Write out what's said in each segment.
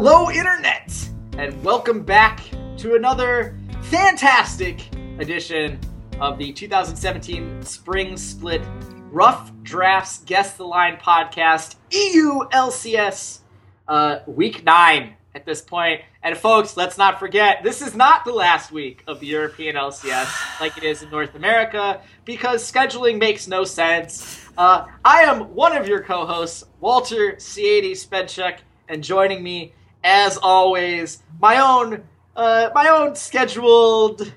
Hello, Internet, and welcome back to another fantastic edition of the 2017 Spring Split Rough Drafts Guess the Line podcast, EU LCS, uh, week nine at this point. And folks, let's not forget, this is not the last week of the European LCS like it is in North America because scheduling makes no sense. Uh, I am one of your co-hosts, Walter Ceades Spenchuk, and joining me as always, my own uh, my own scheduled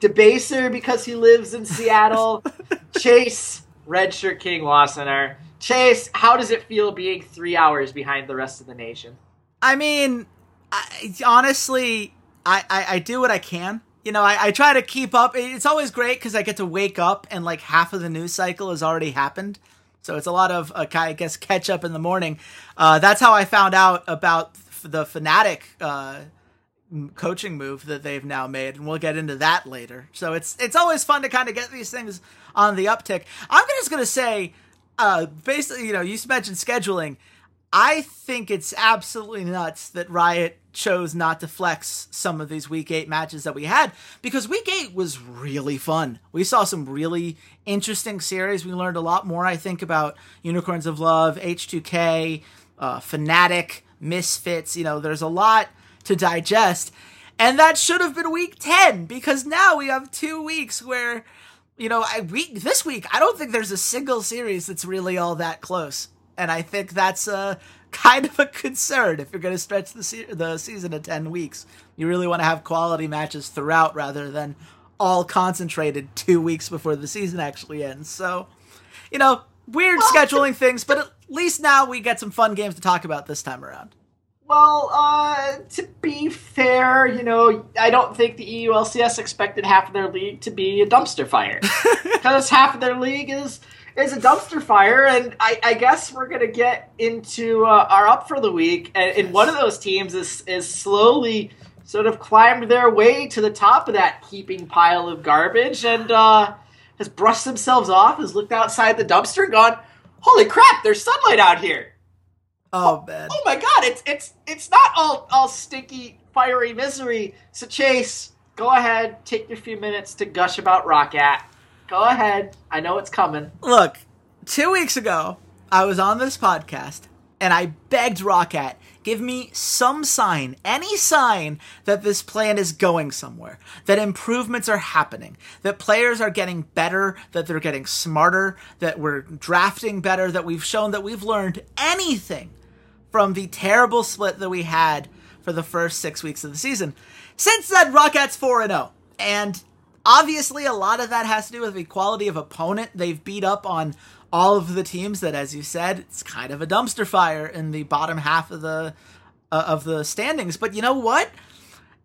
debaser because he lives in Seattle, Chase Redshirt King Wassenar. Chase, how does it feel being three hours behind the rest of the nation? I mean, I, honestly, I, I, I do what I can. You know, I, I try to keep up. It's always great because I get to wake up and like half of the news cycle has already happened. So it's a lot of, uh, I guess, catch up in the morning. Uh, that's how I found out about the Fnatic uh, coaching move that they've now made, and we'll get into that later. So it's it's always fun to kind of get these things on the uptick. I'm just gonna say, uh, basically, you know, you mentioned scheduling. I think it's absolutely nuts that Riot chose not to flex some of these week eight matches that we had because week eight was really fun. We saw some really interesting series. We learned a lot more, I think, about Unicorns of Love, H2K, uh, Fnatic, misfits. You know, there's a lot to digest. And that should have been week 10 because now we have two weeks where, you know, I, week, this week, I don't think there's a single series that's really all that close. And I think that's a kind of a concern if you're going to stretch the, se- the season to 10 weeks. You really want to have quality matches throughout rather than all concentrated two weeks before the season actually ends. So, you know, weird scheduling things, but at least now we get some fun games to talk about this time around. Well, uh, to be fair, you know, I don't think the EULCS expected half of their league to be a dumpster fire because half of their league is is a dumpster fire, and I, I guess we're gonna get into uh, our up for the week, and, and one of those teams is is slowly sort of climbed their way to the top of that heaping pile of garbage, and uh, has brushed themselves off, has looked outside the dumpster, and gone, "Holy crap! There's sunlight out here." Oh, man. Oh my god, it's it's it's not all all stinky, fiery misery. So Chase, go ahead, take your few minutes to gush about ROCCAT. Go ahead. I know it's coming. Look, two weeks ago, I was on this podcast and I begged ROCCAT, give me some sign, any sign that this plan is going somewhere, that improvements are happening, that players are getting better, that they're getting smarter, that we're drafting better, that we've shown that we've learned anything from the terrible split that we had for the first six weeks of the season. Since then, ROCCAT's 4 0. And obviously, a lot of that has to do with the quality of opponent. They've beat up on all of the teams that, as you said, it's kind of a dumpster fire in the bottom half of the uh, of the standings. But you know what?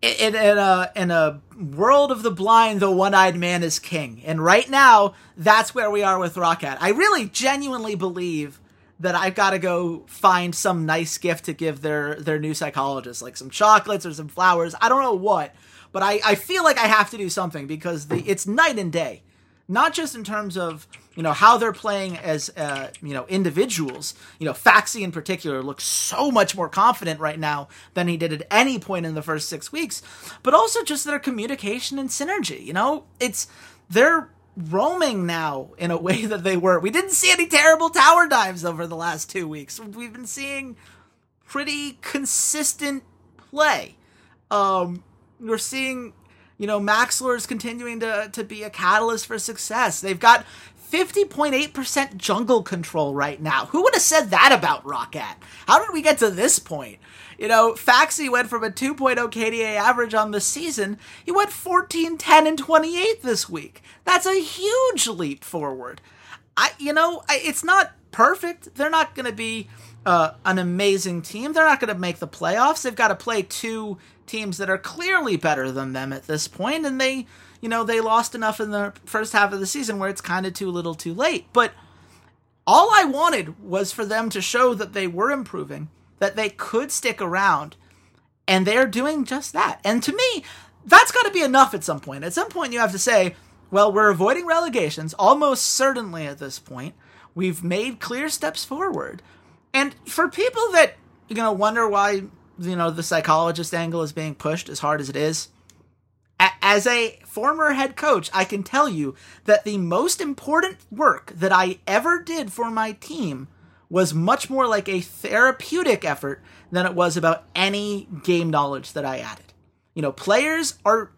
In, in, a in a world of the blind, the one-eyed man is king, and right now, that's where we are with ROCCAT. I really genuinely believe that I've got to go find some nice gift to give their their new psychologist, like some chocolates or some flowers. I don't know what, but I, I feel like I have to do something because the it's night and day not just in terms of you know how they're playing as uh, you know individuals. You know, Phaxi in particular looks so much more confident right now than he did at any point in the first six weeks, but also just their communication and synergy. You know, it's they're roaming now in a way that they were. We didn't see any terrible tower dives over the last two weeks. We've been seeing pretty consistent play. Um, we're seeing, you know, Maxlore is continuing to, to be a catalyst for success. They've got 50.8% jungle control right now. Who would have said that about ROCCAT? How did we get to this point? You know, Phaxi went from a 2.0 KDA average on the season. He went 14, 10, and 28 this week. That's a huge leap forward. I, you know, I, it's not perfect. They're not going to be uh, an amazing team. They're not going to make the playoffs. They've got to play two teams that are clearly better than them at this point, and they, you know, they lost enough in the first half of the season where it's kind of too little, too late. But all I wanted was for them to show that they were improving that they could stick around, and they're doing just that. And to me, that's got to be enough at some point. At some point, you have to say, well, we're avoiding relegations almost certainly at this point. We've made clear steps forward. And for people that, you know, wonder why, you know, the psychologist angle is being pushed as hard as it is, as a former head coach, I can tell you that the most important work that I ever did for my team was much more like a therapeutic effort than it was about any game knowledge that I added. You know, players are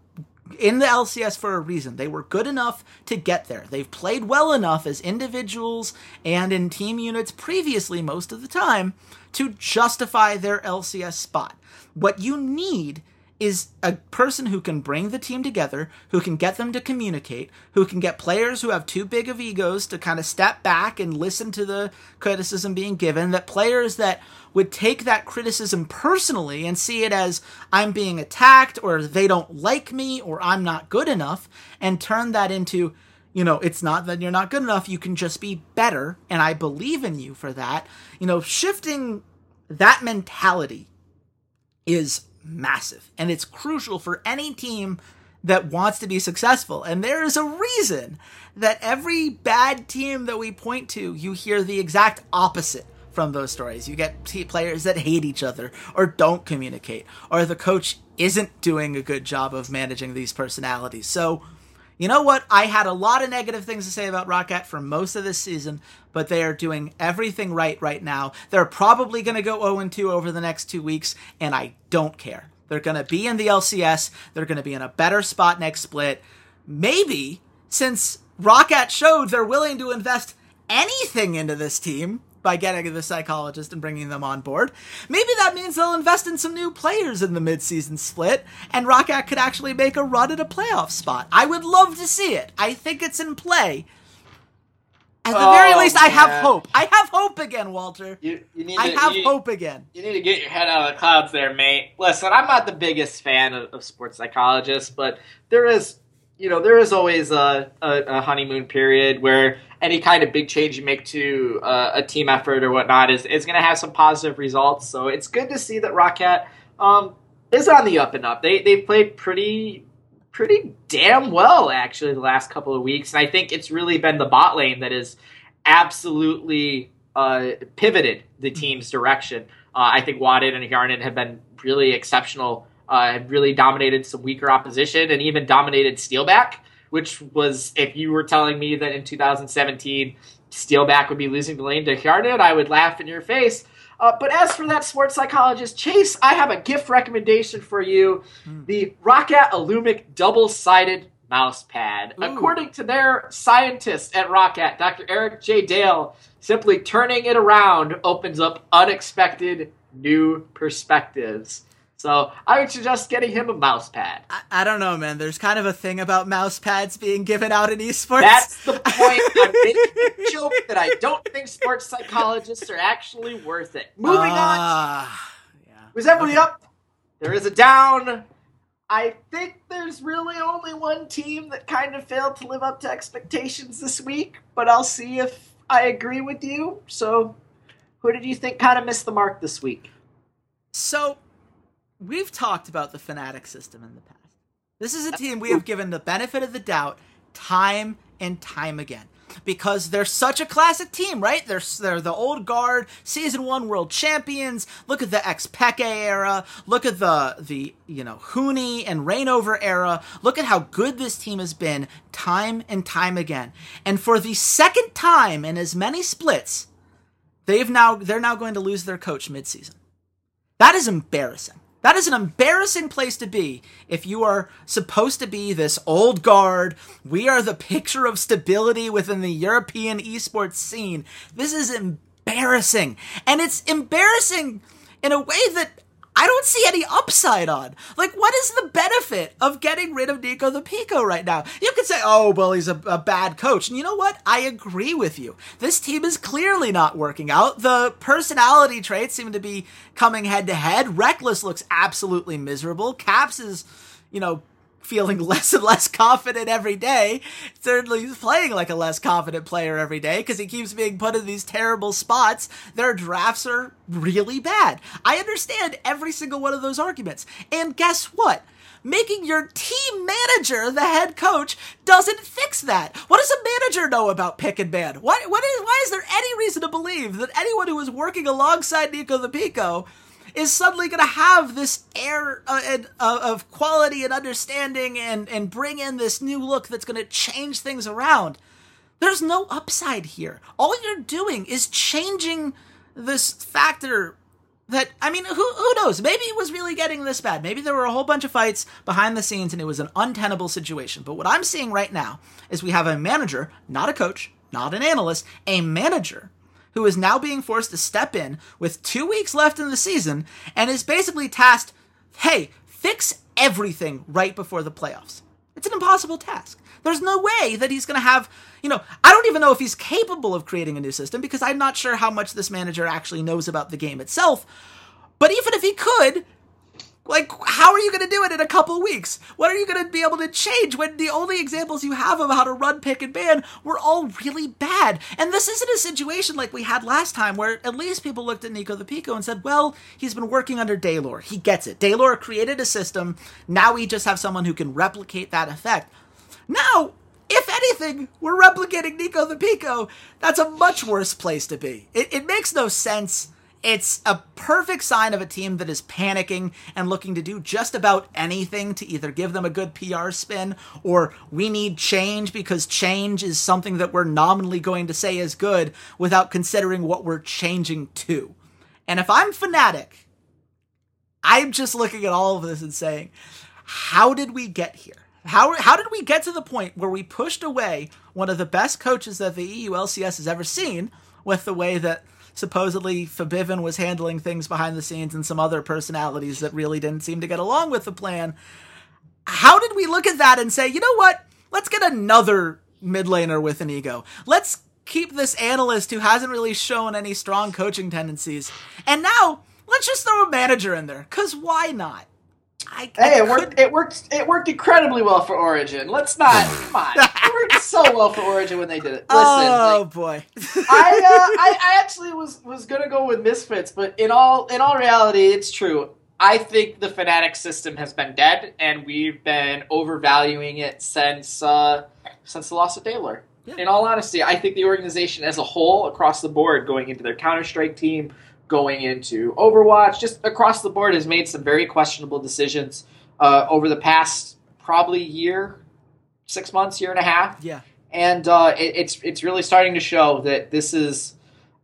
in the LCS for a reason. They were good enough to get there. They've played well enough as individuals and in team units previously, most of the time, to justify their LCS spot. What you need is a person who can bring the team together, who can get them to communicate, who can get players who have too big of egos to kind of step back and listen to the criticism being given, that players that would take that criticism personally and see it as I'm being attacked or they don't like me or I'm not good enough and turn that into you know, it's not that you're not good enough, you can just be better and I believe in you for that. You know, shifting that mentality is massive and it's crucial for any team that wants to be successful. And there is a reason that every bad team that we point to, you hear the exact opposite from those stories. You get players that hate each other or don't communicate, or the coach isn't doing a good job of managing these personalities. So, you know what? I had a lot of negative things to say about ROCCAT for most of this season, but they are doing everything right right now. They're probably going to go 0 2 over the next two weeks, and I don't care. They're going to be in the LCS. They're going to be in a better spot next split. Maybe, since ROCCAT showed they're willing to invest anything into this team, by getting the psychologist and bringing them on board. Maybe that means they'll invest in some new players in the midseason split, and ROCCAT could actually make a run at a playoff spot. I would love to see it. I think it's in play. At the oh, very least, man. I have hope. I have hope again, Walter. You, you need to, I have you, hope again. You need to get your head out of the clouds there, mate. Listen, I'm not the biggest fan of, of sports psychologists, but there is, you know, there is always a, a, a honeymoon period where any kind of big change you make to uh, a team effort or whatnot is, is going to have some positive results. So it's good to see that ROCCAT um, is on the up and up. They they've played pretty pretty damn well actually the last couple of weeks, and I think it's really been the bot lane that has absolutely uh, pivoted the team's direction. Uh, I think Wadid and Hjarnan have been really exceptional. Uh, have really dominated some weaker opposition and even dominated Steelback which was if you were telling me that in 2017 Steelback would be losing to lane to Hjarnan, I would laugh in your face. Uh, but as for that sports psychologist, Chase, I have a gift recommendation for you mm. the ROCCAT Illumic double sided mouse pad. Ooh. According to their scientist at ROCCAT, Dr. Eric J. Dale, simply turning it around opens up unexpected new perspectives. So I would suggest getting him a mouse pad. I, I, don't know, man. There's kind of a thing about mouse pads being given out in esports. That's the point. I'm making a joke that I don't think sports psychologists are actually worth it. Moving uh, on. Yeah. Was everybody okay. up? There is a down. I think there's really only one team that kind of failed to live up to expectations this week, but I'll see if I agree with you. So, who did you think kind of missed the mark this week? So, we've talked about the Fnatic system in the past. This is a team we have given the benefit of the doubt time and time again because they're such a classic team, right? They're they're the old guard, season one world champions. Look at the xPeke era. Look at the the you know Huni and Reignover era. Look at how good this team has been time and time again. And for the second time in as many splits, they've now they're now going to lose their coach midseason. That is embarrassing. That is an embarrassing place to be if you are supposed to be this old guard. We are the picture of stability within the European esports scene. This is embarrassing. And it's embarrassing in a way that I don't see any upside on. Like, what is the benefit of getting rid of Nico the Pico right now? You could say, oh, well, he's a, a, bad coach. And you know what? I agree with you. This team is clearly not working out. The personality traits seem to be coming head to head. Rekkles looks absolutely miserable. Caps is, you know, feeling less and less confident every day. Certainly he's playing like a less confident player every day because he keeps being put in these terrible spots. Their drafts are really bad. I understand every single one of those arguments. And guess what? Making your team manager the head coach doesn't fix that. What does a manager know about pick and ban? Why, what is, why is there any reason to believe that anyone who is working alongside Nico the Pico is suddenly going to have this air uh, uh, of quality and understanding and, and bring in this new look that's going to change things around. There's no upside here. All you're doing is changing this factor that, I mean, who, who knows? Maybe it was really getting this bad. Maybe there were a whole bunch of fights behind the scenes and it was an untenable situation. But what I'm seeing right now is we have a manager, not a coach, not an analyst, a manager who is now being forced to step in with two weeks left in the season and is basically tasked hey, fix everything right before the playoffs. It's an impossible task. There's no way that he's going to have, you know, I don't even know if he's capable of creating a new system because I'm not sure how much this manager actually knows about the game itself. But even if he could, like, how are you going to do it in a couple weeks? What are you going to be able to change when the only examples you have of how to run pick and ban were all really bad? And this isn't a situation like we had last time where at least people looked at Nico the Pico and said, well, he's been working under Deilor. He gets it. Deilor created a system. Now we just have someone who can replicate that effect. Now, if anything, we're replicating Nico the Pico. That's a much worse place to be. It, it makes no sense it's a perfect sign of a team that is panicking and looking to do just about anything to either give them a good PR spin or we need change because change is something that we're nominally going to say is good without considering what we're changing to. And if I'm Fnatic, I'm just looking at all of this and saying, how did we get here? How, how did we get to the point where we pushed away one of the best coaches that the EU LCS has ever seen with the way that supposedly Febiven was handling things behind the scenes and some other personalities that really didn't seem to get along with the plan. How did we look at that and say, you know what? Let's get another mid laner with an ego. Let's keep this analyst who hasn't really shown any strong coaching tendencies. And now let's just throw a manager in there. Cause why not? I, hey, I it worked. It worked. It worked incredibly well for Origen. Let's not. come on, it worked so well for Origen when they did it. Listen, oh like, boy, I, uh, I I actually was was gonna go with Misfits, but in all in all reality, it's true. I think the Fnatic system has been dead, and we've been overvaluing it since uh, since the loss of Deilor. Yeah. In all honesty, I think the organization as a whole, across the board, going into their Counter Strike team, going into Overwatch, just across the board, has made some very questionable decisions uh, over the past probably year, six months, year and a half. Yeah, and uh, it, it's it's really starting to show that this is.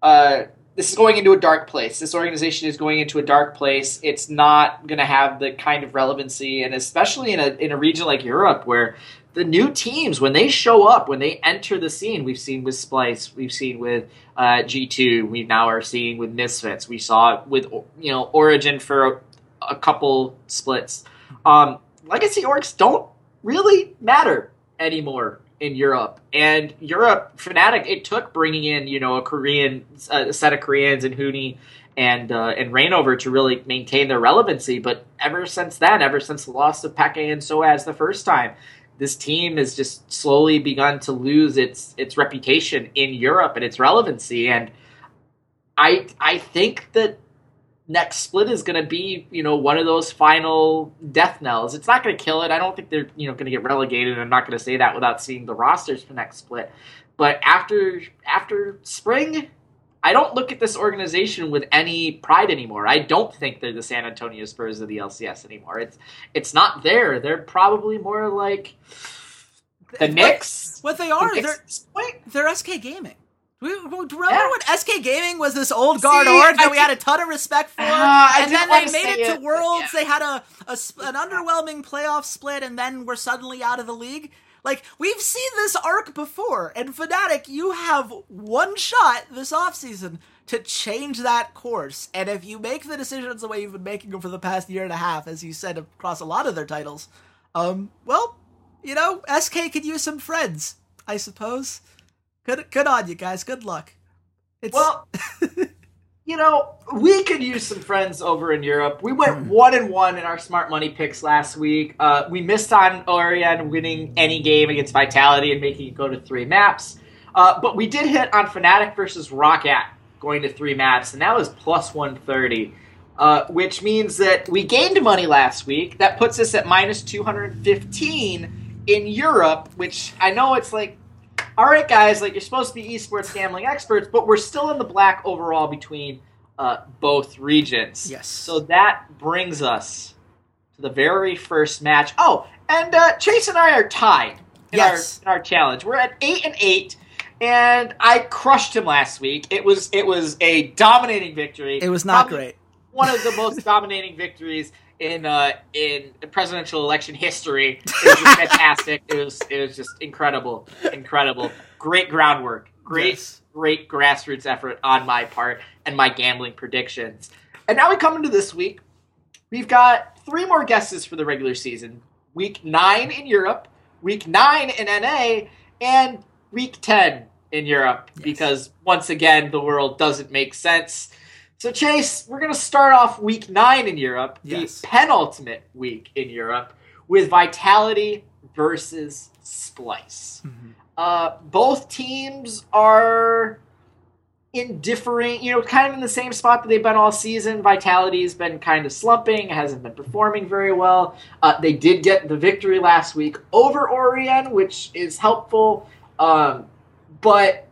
Uh, this is going into a dark place. This organization is going into a dark place. It's not going to have the kind of relevancy, and especially in a in a region like Europe, where the new teams when they show up when they enter the scene we've seen with Splyce we've seen with uh, G2 we now are seeing with Misfits. We saw it with you know Origen for a, a couple splits. Um, legacy orgs don't really matter anymore in Europe. And Europe Fnatic it took bringing in you know a Korean a set of Koreans and Huni and uh, and Reignover to really maintain their relevancy. But ever since then, ever since the loss of Peke and Soaz the first time, this team has just slowly begun to lose its its reputation in Europe and its relevancy. And I I think that next split is going to be, you know, one of those final death knells. It's not going to kill it. I don't think they're, you know, going to get relegated. I'm not going to say that without seeing the rosters for next split. But after after spring, I don't look at this organization with any pride anymore. I don't think they're the San Antonio Spurs of the LCS anymore. It's it's not there. They're probably more like the Knicks. What, what they are, the they're, they're SK Gaming. We, remember yeah. when SK Gaming was this old guard See, org that I we had a ton of respect for, uh, and then they made it to Worlds. Yeah. They had a, a, an underwhelming playoff split, and then we're suddenly out of the league. Like we've seen this arc before, and Fnatic, you have one shot this offseason to change that course. And if you make the decisions the way you've been making them for the past year and a half, as you said across a lot of their titles, um, well, you know, SK could use some friends, I suppose. Good, good on you guys. Good luck. It's... Well, you know, we could use some friends over in Europe. We went hmm. one and one in our smart money picks last week. Uh, we missed on Origen winning any game against Vitality and making it go to three maps. Uh, but we did hit on Fnatic versus ROCCAT going to three maps, and that was plus 130, uh, which means that we gained money last week. That puts us at minus 215 in Europe, which I know it's like all right, guys, like you're supposed to be esports gambling experts, but we're still in the black overall between uh, both regions. Yes. So that brings us to the very first match. Oh, and uh, Chase and I are tied in, yes. our, in our challenge. We're at eight and eight, and I crushed him last week. It was it was a dominating victory. It was not Probably great. One of the most dominating victories in uh, in presidential election history. It was fantastic. It was it was just incredible, incredible. Great groundwork. Great yes. great grassroots effort on my part and my gambling predictions. And now we come into this week. We've got three more guesses for the regular season. Week nine in Europe, week nine in NA, and week ten in Europe. Yes. Because once again, the world doesn't make sense so, Chase, we're going to start off week nine in Europe, yes. the penultimate week in Europe, with Vitality versus Splyce. Mm-hmm. Uh, both teams are in differing, you know, kind of in the same spot that they've been all season. Vitality's been kind of slumping, hasn't been performing very well. Uh, they did get the victory last week over Origen, which is helpful. Um, but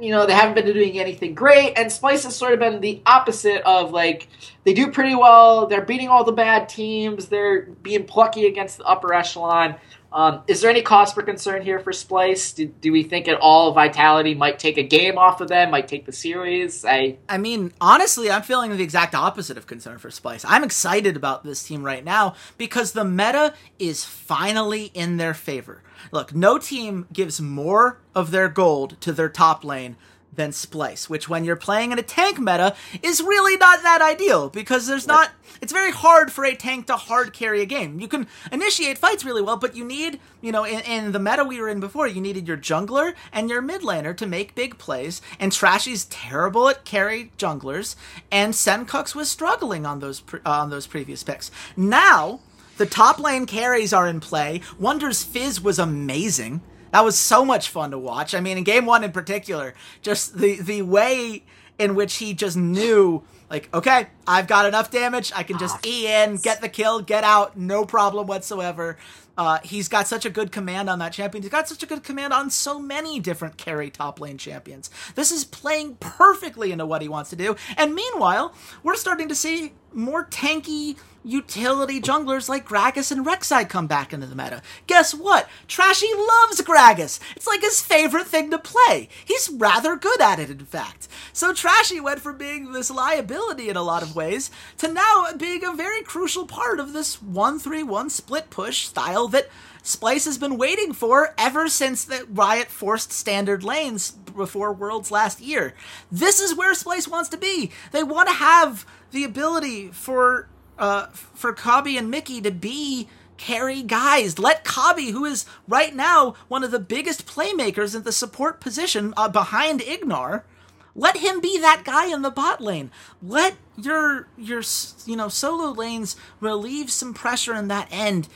you know, they haven't been doing anything great, and Splyce has sort of been the opposite of like they do pretty well. They're beating all the bad teams. They're being plucky against the upper echelon. Um, is there any cause for concern here for Splyce? Do, do, we think at all Vitality might take a game off of them, might take the series? I I mean, honestly, I'm feeling the exact opposite of concern for Splyce. I'm excited about this team right now because the meta is finally in their favor. Look, no team gives more of their gold to their top lane than Splyce, which when you're playing in a tank meta is really not that ideal because there's not it's very hard for a tank to hard carry a game. You can initiate fights really well, but you need, you know, in, in the meta we were in before, you needed your jungler and your mid laner to make big plays, and Trashy's terrible at carry junglers, and Sencux was struggling on those pre- uh, on those previous picks. Now, the top lane carries are in play. Wonder's Fizz was amazing. That was so much fun to watch. I mean, in game one in particular, just the the way in which he just knew, like, okay, I've got enough damage. I can just oh, E in, get the kill, get out, no problem whatsoever. Uh, he's got such a good command on that champion. He's got such a good command on so many different carry top lane champions. This is playing perfectly into what he wants to do. And meanwhile, we're starting to see more tanky utility junglers like Gragas and Rek'Sai come back into the meta. Guess what? Trashy loves Gragas. It's like his favorite thing to play. He's rather good at it, in fact. So Trashy went from being this liability in a lot of ways to now being a very crucial part of this 1-3-1 split push style that Splyce has been waiting for ever since the Riot forced standard lanes before Worlds last year. This is where Splice wants to be. They want to have the ability for uh, for Kobbe and Mickey to be carry guys. Let Kobbe, who is right now one of the biggest playmakers in the support position uh, behind Ignar, let him be that guy in the bot lane. Let your your you know solo lanes relieve some pressure in that end.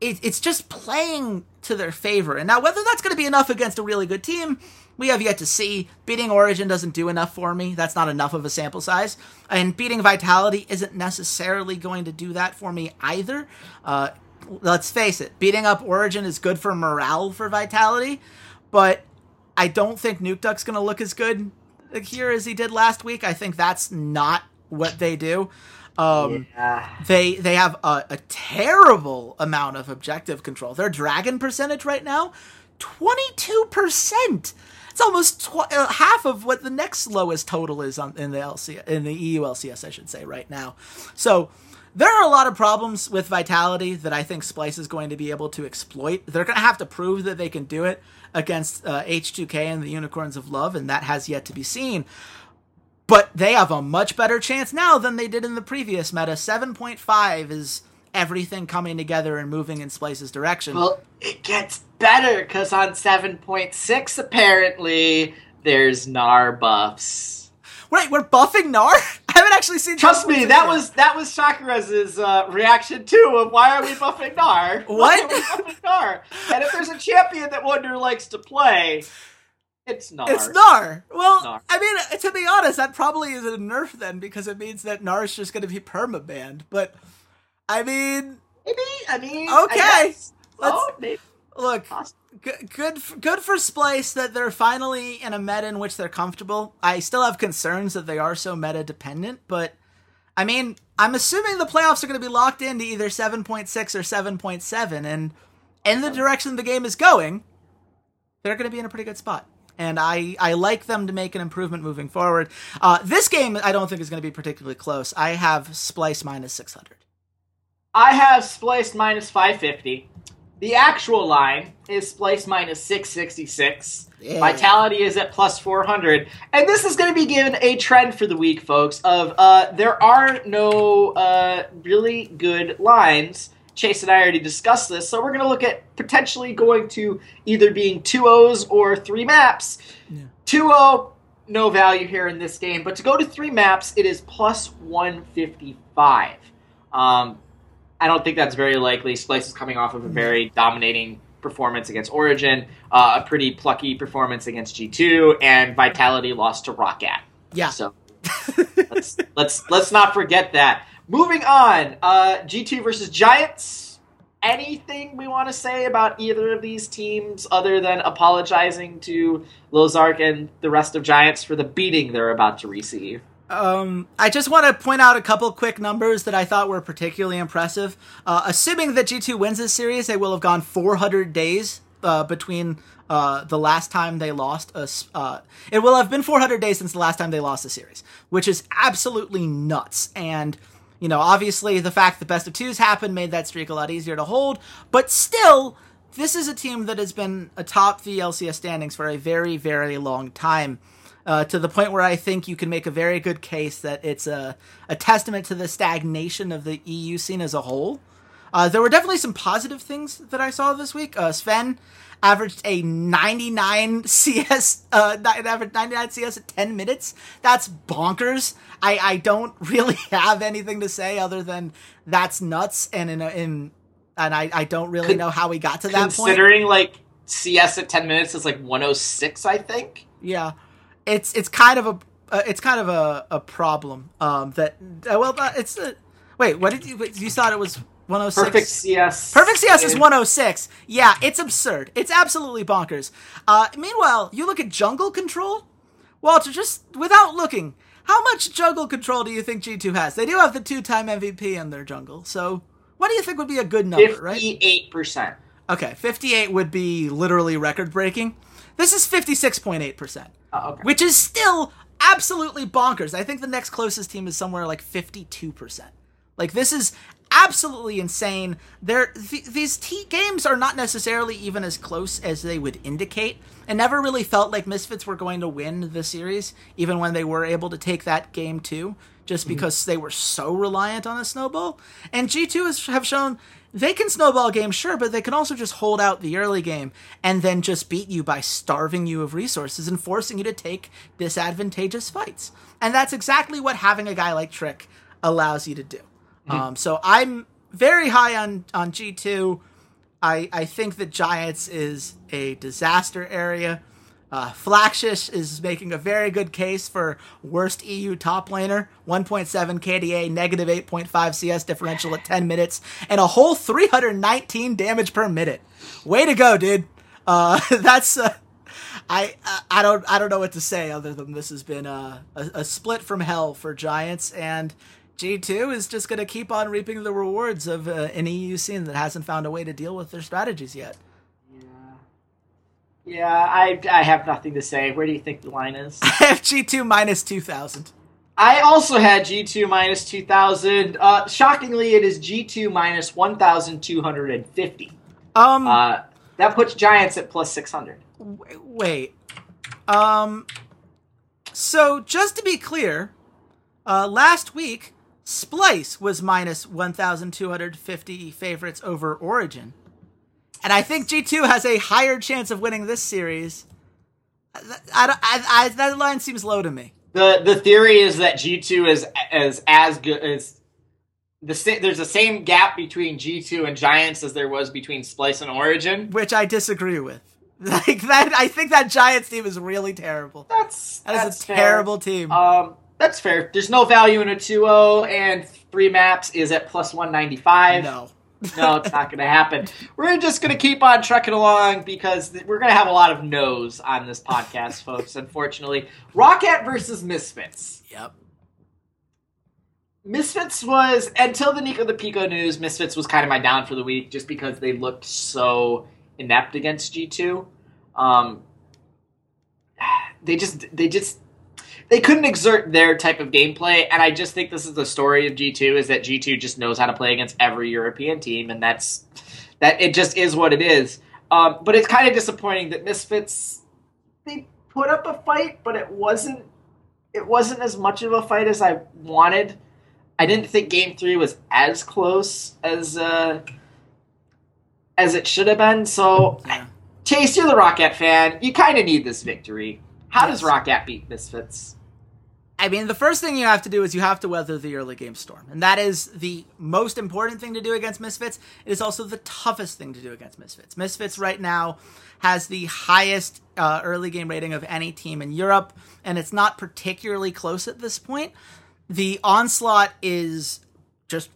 It, it's just playing to their favor. And now, whether that's going to be enough against a really good team, we have yet to see. Beating Origen doesn't do enough for me. That's not enough of a sample size. And beating Vitality isn't necessarily going to do that for me either. Uh, let's face it, beating up Origen is good for morale for Vitality, but I don't think Nukeduck's going to look as good here as he did last week. I think that's not what they do. Um, yeah. They they have a, a, terrible amount of objective control. Their dragon percentage right now, twenty two percent. It's almost tw- uh, half of what the next lowest total is on in the LC in the EU LCS, I should say, right now. So there are a lot of problems with Vitality that I think Splyce is going to be able to exploit. They're going to have to prove that they can do it against uh, H2K and the Unicorns of Love, and that has yet to be seen. But they have a much better chance now than they did in the previous meta. 7.5 is everything coming together and moving in Splyce's direction. Well, it gets better because on 7.6, apparently, there's Gnar buffs. Right, we're buffing Gnar? I haven't actually seen. Trust me, that was that was Sakura's uh, reaction too. Of why are we buffing Gnar? What? Why are we buffing Gnar? And if there's a champion that Wonder likes to play, it's Gnar. It's Gnar. Well, Gnar. I mean, to be honest, that probably is a nerf then because it means that Gnar is just going to be perma banned. But I mean, maybe. I mean, okay. I oh, maybe. Look, good, good, good for Splyce that they're finally in a meta in which they're comfortable. I still have concerns that they are so meta dependent, but I mean, I'm assuming the playoffs are going to be locked into either 7.6 or 7.7, and in the direction the game is going, they're going to be in a pretty good spot. And I, I like them to make an improvement moving forward. Uh, this game, I don't think is going to be particularly close. I have Splyce minus 600. I have Splyce minus 550. The actual line is Splyce minus 666. Yeah. Vitality is at plus 400. And this is going to be given a trend for the week, folks, of uh, there are no uh, really good lines. Chase and I already discussed this, so we're going to look at potentially going to either being two O's or three maps. Yeah. 2-0, no value here in this game, but to go to three maps, it is plus 155. Um, I don't think that's very likely. Splyce is coming off of a very dominating performance against Origen, uh, a pretty plucky performance against G2, and Vitality lost to ROCCAT. Yeah. So let's let's let's not forget that. Moving on, uh, G2 versus Giants. Anything we want to say about either of these teams other than apologizing to Lozark and the rest of Giants for the beating they're about to receive? Um, I just want to point out a couple quick numbers that I thought were particularly impressive. Uh, assuming that G2 wins this series, they will have gone 400 days uh, between uh, the last time they lost a. Uh, it will have been 400 days since the last time they lost a series, which is absolutely nuts. And you know, obviously, the fact that best of twos happened made that streak a lot easier to hold. But still, this is a team that has been atop the LCS standings for a very, very long time uh, to the point where I think you can make a very good case that it's a, a testament to the stagnation of the EU scene as a whole. Uh, there were definitely some positive things that I saw this week. Uh, Sven averaged a 99 CS, uh, averaged 99 CS at 10 minutes. That's bonkers. I, I don't really have anything to say other than that's nuts. And in, a, in and I, I don't really know how we got to that Considering, point. Considering like CS at 10 minutes is like 106, I think. Yeah it's it's kind of a uh, it's kind of a, a problem um, that uh, well uh, it's uh, wait what did you you thought it was 106 perfect cs perfect cs is 106 yeah it's absurd it's absolutely bonkers uh, meanwhile you look at jungle control walter just without looking how much jungle control do you think g2 has they do have the two-time mvp in their jungle so what do you think would be a good number 58%. right 58% okay 58 would be literally record breaking this is 56.8%. Oh, okay. Which is still absolutely bonkers. I think the next closest team is somewhere like 52%. Like this is absolutely insane. There th- these t- games are not necessarily even as close as they would indicate. It never really felt like Misfits were going to win the series even when they were able to take that game too just mm-hmm. because mm-hmm. they were so reliant on a snowball. And G2 has, have shown they can snowball games, sure, but they can also just hold out the early game and then just beat you by starving you of resources and forcing you to take disadvantageous fights. And that's exactly what having a guy like Trick allows you to do. Mm-hmm. Um, so I'm very high on on G2. I, I think that Giants is a disaster area. Uh, Flaxxish is making a very good case for worst EU top laner, 1.7 KDA, negative 8.5 CS differential at 10 minutes, and a whole 319 damage per minute. Way to go, dude. Uh, that's uh, I I don't I don't know what to say other than this has been a, a, a split from hell for Giants, and G2 is just going to keep on reaping the rewards of uh, an EU scene that hasn't found a way to deal with their strategies yet. Yeah, yeah. I, I have nothing to say. Where do you think the line is? I have G2 minus 2,000. I also had G2 minus 2,000. Uh, shockingly, it is G2 minus 1,250. Um, Uh, that puts Giants at plus 600. w- wait. Um, so just to be clear, uh, last week, Splyce was minus 1,250 favorites over Origen. And I think G2 has a higher chance of winning this series. I, I, don't- I, I, that line seems low to me. The the theory is that G2 is is as good as the there's the same gap between G2 and Giants as there was between Splyce and Origen. which I disagree with. Like that, I think that Giants team is really terrible. That's That is that's a fair. terrible team. Um, that's fair. There's no value in a 2-0, and three maps is at plus 195. no, no, it's not going to happen. We're just going to keep on trucking along because we're going to have a lot of no's on this podcast, folks. Unfortunately, ROCCAT versus Misfits. yep. Misfits was until the Nico the Pico news. Misfits was kind of my down for the week, just because they looked so inept against G two. Um, they just they just they couldn't exert their type of gameplay, and I just think this is the story of G two is that G two just knows how to play against every European team, and that's that it just is what it is. Um, but it's kind of disappointing that Misfits they put up a fight, but it wasn't it wasn't as much of a fight as I wanted. I didn't think Game Three was as close as uh, as it should have been. So, Chase, you're the ROCCAT fan. You kind of need this victory. How does ROCCAT beat Misfits? I mean, the first thing you have to do is you have to weather the early game storm, and that is the most important thing to do against Misfits. It is also the toughest thing to do against Misfits. Misfits right now has the highest uh, early game rating of any team in Europe, and it's not particularly close at this point. The onslaught is just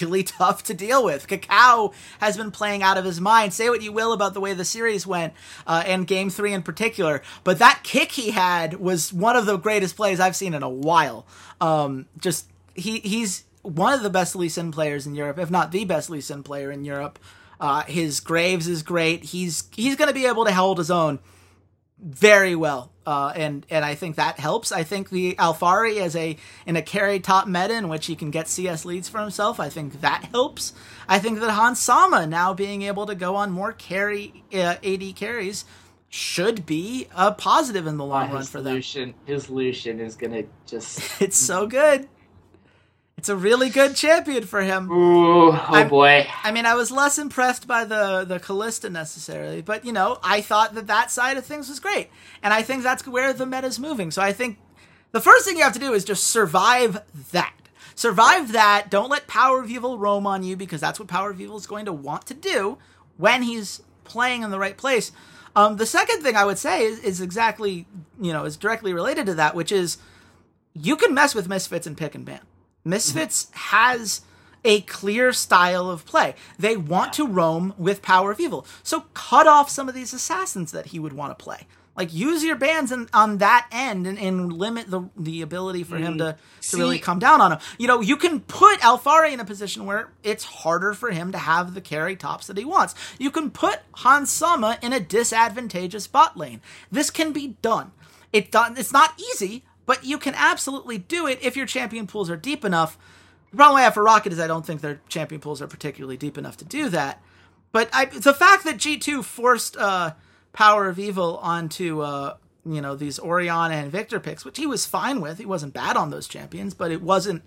really tough to deal with. Kakao has been playing out of his mind. Say what you will about the way the series went, uh, and Game Three in particular, but that kick he had was one of the greatest plays I've seen in a while. Um, just he he's one of the best Lee Sin players in Europe, if not the best Lee Sin player in Europe. Uh, his Graves is great. He's he's going to be able to hold his own very well, uh, and and I think that helps. I think the Alphari as a in a carry top meta in which he can get CS leads for himself. I think that helps. I think that Hans Sama now being able to go on more carry uh, AD carries should be a positive in the long run for them. Lucian, his Lucian is gonna just. It's so good. It's a really good champion for him. Ooh, oh I'm- boy. I mean, I was less impressed by the the Kalista necessarily, but you know, I thought that that side of things was great, and I think that's where the meta's moving. So I think the first thing you have to do is just survive that. Survive that. Don't let Power of Evil roam on you because that's what Power of Evil is going to want to do when he's playing in the right place. Um, the second thing I would say is, is exactly, you know, is directly related to that, which is you can mess with Misfits and pick and ban. Misfits has a clear style of play. They want to roam with Power of Evil. So cut off some of these assassins that he would want to play. Like use your bans in, on that end and, and limit the the ability for him mm. to, to really come down on him. You know, you can put Alphari in a position where it's harder for him to have the carry tops that he wants. You can put Hans Sama in a disadvantageous bot lane. This can be done. It done. It's not easy, but you can absolutely do it if your champion pools are deep enough. The problem I have for ROCCAT is I don't think their champion pools are particularly deep enough to do that. But I, the fact that G two forced uh, Power of Evil onto uh, you know these Orianna and Viktor picks, which he was fine with, he wasn't bad on those champions, but it wasn't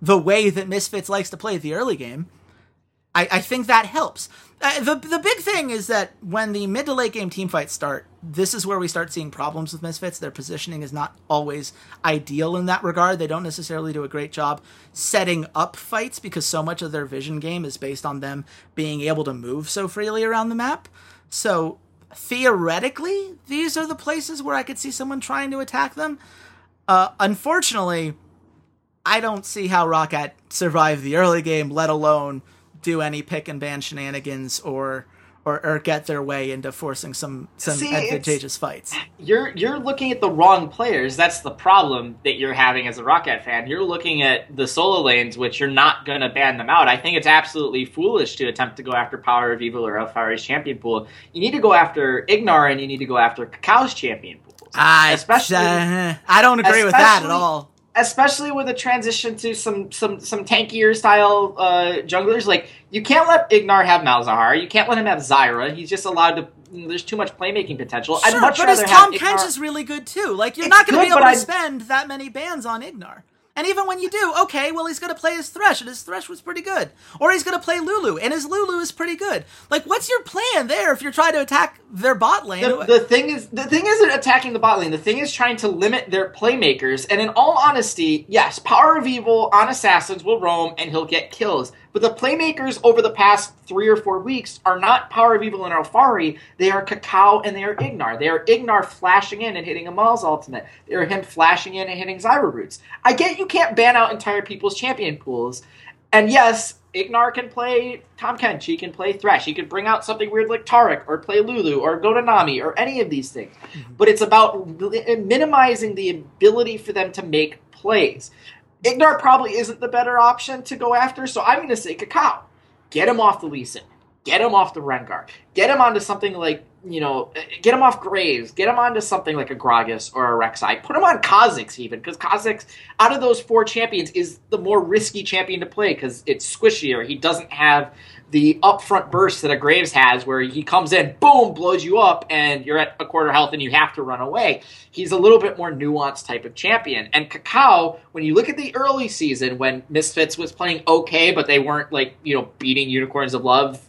the way that Misfits likes to play the early game. I, I think that helps. Uh, the the big thing is that when the mid to late game team fights start, this is where we start seeing problems with Misfits. Their positioning is not always ideal in that regard. They don't necessarily do a great job setting up fights because so much of their vision game is based on them being able to move so freely around the map. So theoretically, these are the places where I could see someone trying to attack them. Uh, unfortunately, I don't see how ROCCAT survive the early game, let alone do any pick and ban shenanigans or or, or get their way into forcing some some See, advantageous fights. You're you're looking at the wrong players. That's the problem that you're having as a ROCCAT fan. You're looking at the solo lanes, which you're not going to ban them out. I think it's absolutely foolish to attempt to go after Power of Evil or Alphari's champion pool. You need to go after Ignar and you need to go after Kakao's champion pools. I, especially, uh, I don't agree with that at all especially with a transition to some some some tankier style uh, junglers. Like you can't let Ignar have Malzahar. You can't let him have Zyra. He's just allowed to. There's too much playmaking potential. Sure, I'd much but rather his have Kench is really good too. Like you're not going to be able to I'd... spend that many bans on Ignar. And even when you do, okay, well, he's going to play his Thresh, and his Thresh was pretty good. Or he's going to play Lulu, and his Lulu is pretty good. Like, what's your plan there if you're trying to attack their bot lane? The, the thing is, the thing isn't attacking the bot lane. The thing is trying to limit their playmakers. And in all honesty, yes, Power of Evil on Assassins will roam, and he'll get kills. But the playmakers over the past three or four weeks are not Power of Evil and Alphari. They are Kakao and they are Ignar. They are Ignar flashing in and hitting a Miles ultimate. They are him flashing in and hitting Zyra roots. I get you can't ban out entire people's champion pools. And yes, Ignar can play Tahm Kench. He can play Thresh. He could bring out something weird like Taric or play Lulu or go to Nami or any of these things. Mm-hmm. But it's about minimizing the ability for them to make plays. Ignar probably isn't the better option to go after, so I'm going to say Kakao. Get him off the Lee Sin. Get him off the Rengar. Get him onto something like, you know, get him off Graves. Get him onto something like a Gragas or a Rek'Sai. Put him on Kha'Zix even, because Kha'Zix, out of those four champions, is the more risky champion to play because it's squishier. He doesn't have the upfront burst that a Graves has, where he comes in, boom, blows you up, and you're at a quarter health and you have to run away. He's a little bit more nuanced type of champion. And Kakao, when you look at the early season when Misfits was playing okay, but they weren't like, you know, beating Unicorns of Love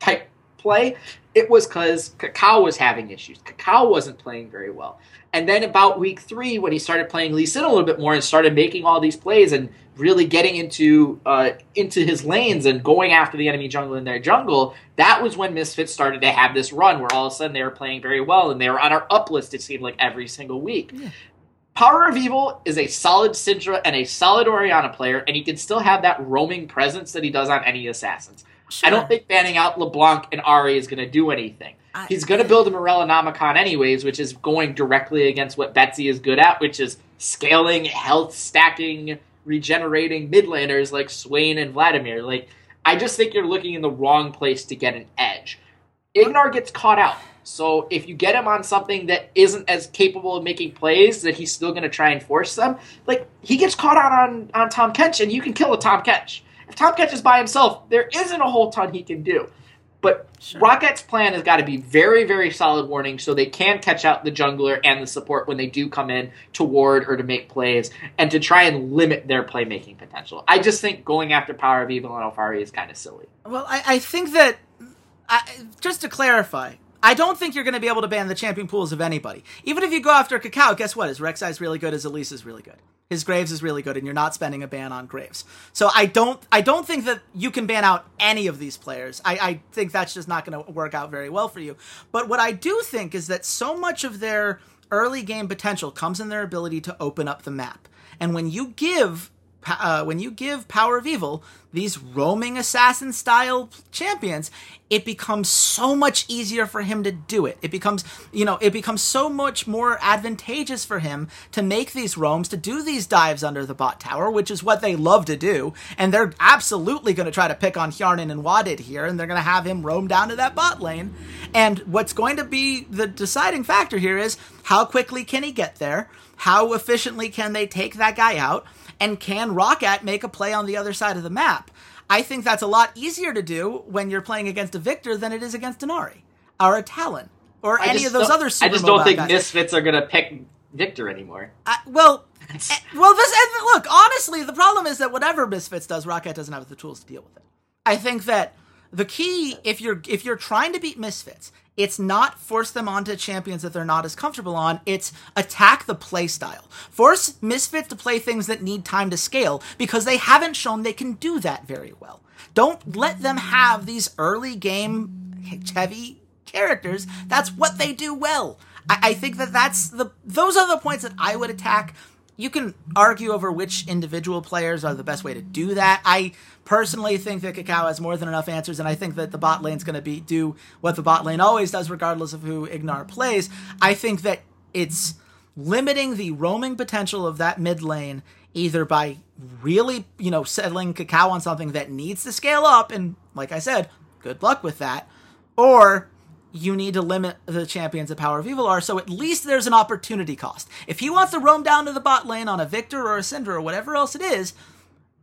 type play, it was because Kakao was having issues. Kakao wasn't playing very well. And then about week three, when he started playing Lee Sin a little bit more and started making all these plays and really getting into uh, into his lanes and going after the enemy jungle in their jungle, that was when Misfits started to have this run where all of a sudden they were playing very well and they were on our up list, it seemed like every single week. Yeah. Power of Evil is a solid Syndra and a solid Orianna player, and he can still have that roaming presence that he does on any assassins. Sure. I don't think banning out LeBlanc and Ahri is going to do anything. I, He's going to build a Morellonomicon anyways, which is going directly against what Betsy is good at, which is scaling, health stacking, regenerating mid laners like Swain and Vladimir. Like, I just think you're looking in the wrong place to get an edge. Ignar gets caught out. So if you get him on something that isn't as capable of making plays, that he's still going to try and force them. Like he gets caught out on on Tahm Kench, and you can kill a Tahm Kench. If Kench is by himself, there isn't a whole ton he can do. But sure. ROCCAT's plan has got to be very, very solid warning so they can catch out the jungler and the support when they do come in to ward or to make plays and to try and limit their playmaking potential. I just think going after Power of Evil and Alphari is kind of silly. Well, I, I think that, I, just to clarify, I don't think you're going to be able to ban the champion pools of anybody. Even if you go after Kakao, guess what? His Rek'Sai is really good, his Elise is really good his Graves is really good, and you're not spending a ban on Graves. So I don't I don't think that you can ban out any of these players. I, I think that's just not going to work out very well for you. But what I do think is that so much of their early game potential comes in their ability to open up the map. And when you give uh, when you give Power of Evil these roaming assassin style champions, it becomes so much easier for him to do it. It becomes, you know, it becomes so much more advantageous for him to make these roams, to do these dives under the bot tower, which is what they love to do. And they're absolutely going to try to pick on Hjarnan and Wadid here, and they're going to have him roam down to that bot lane. And what's going to be the deciding factor here is how quickly can he get there? How efficiently can they take that guy out? And can ROCCAT make a play on the other side of the map? I think that's a lot easier to do when you're playing against a Viktor than it is against an or a Talon or I any of those other super I just don't think guys. Misfits are going to pick Viktor anymore. I, well, eh, well, this and look honestly, the problem is that whatever Misfits does, ROCCAT doesn't have the tools to deal with it. I think that the key if you're if you're trying to beat misfits it's not force them onto champions that they're not as comfortable on. It's attack the play style. Force Misfits to play things that need time to scale because they haven't shown they can do that very well. Don't let them have these early game heavy characters. That's what they do well. I, I think that that's the those are the points that I would attack. You can argue over which individual players are the best way to do that. I personally think that Kakao has more than enough answers, and I think that the bot lane's going to be do what the bot lane always does, regardless of who Ignar plays. I think that it's limiting the roaming potential of that mid lane either by really, you know, settling Kakao on something that needs to scale up, and like I said, good luck with that, or you need to limit the champions that Power of Evil are, so at least there's an opportunity cost. If he wants to roam down to the bot lane on a Viktor or a Syndra or whatever else it is,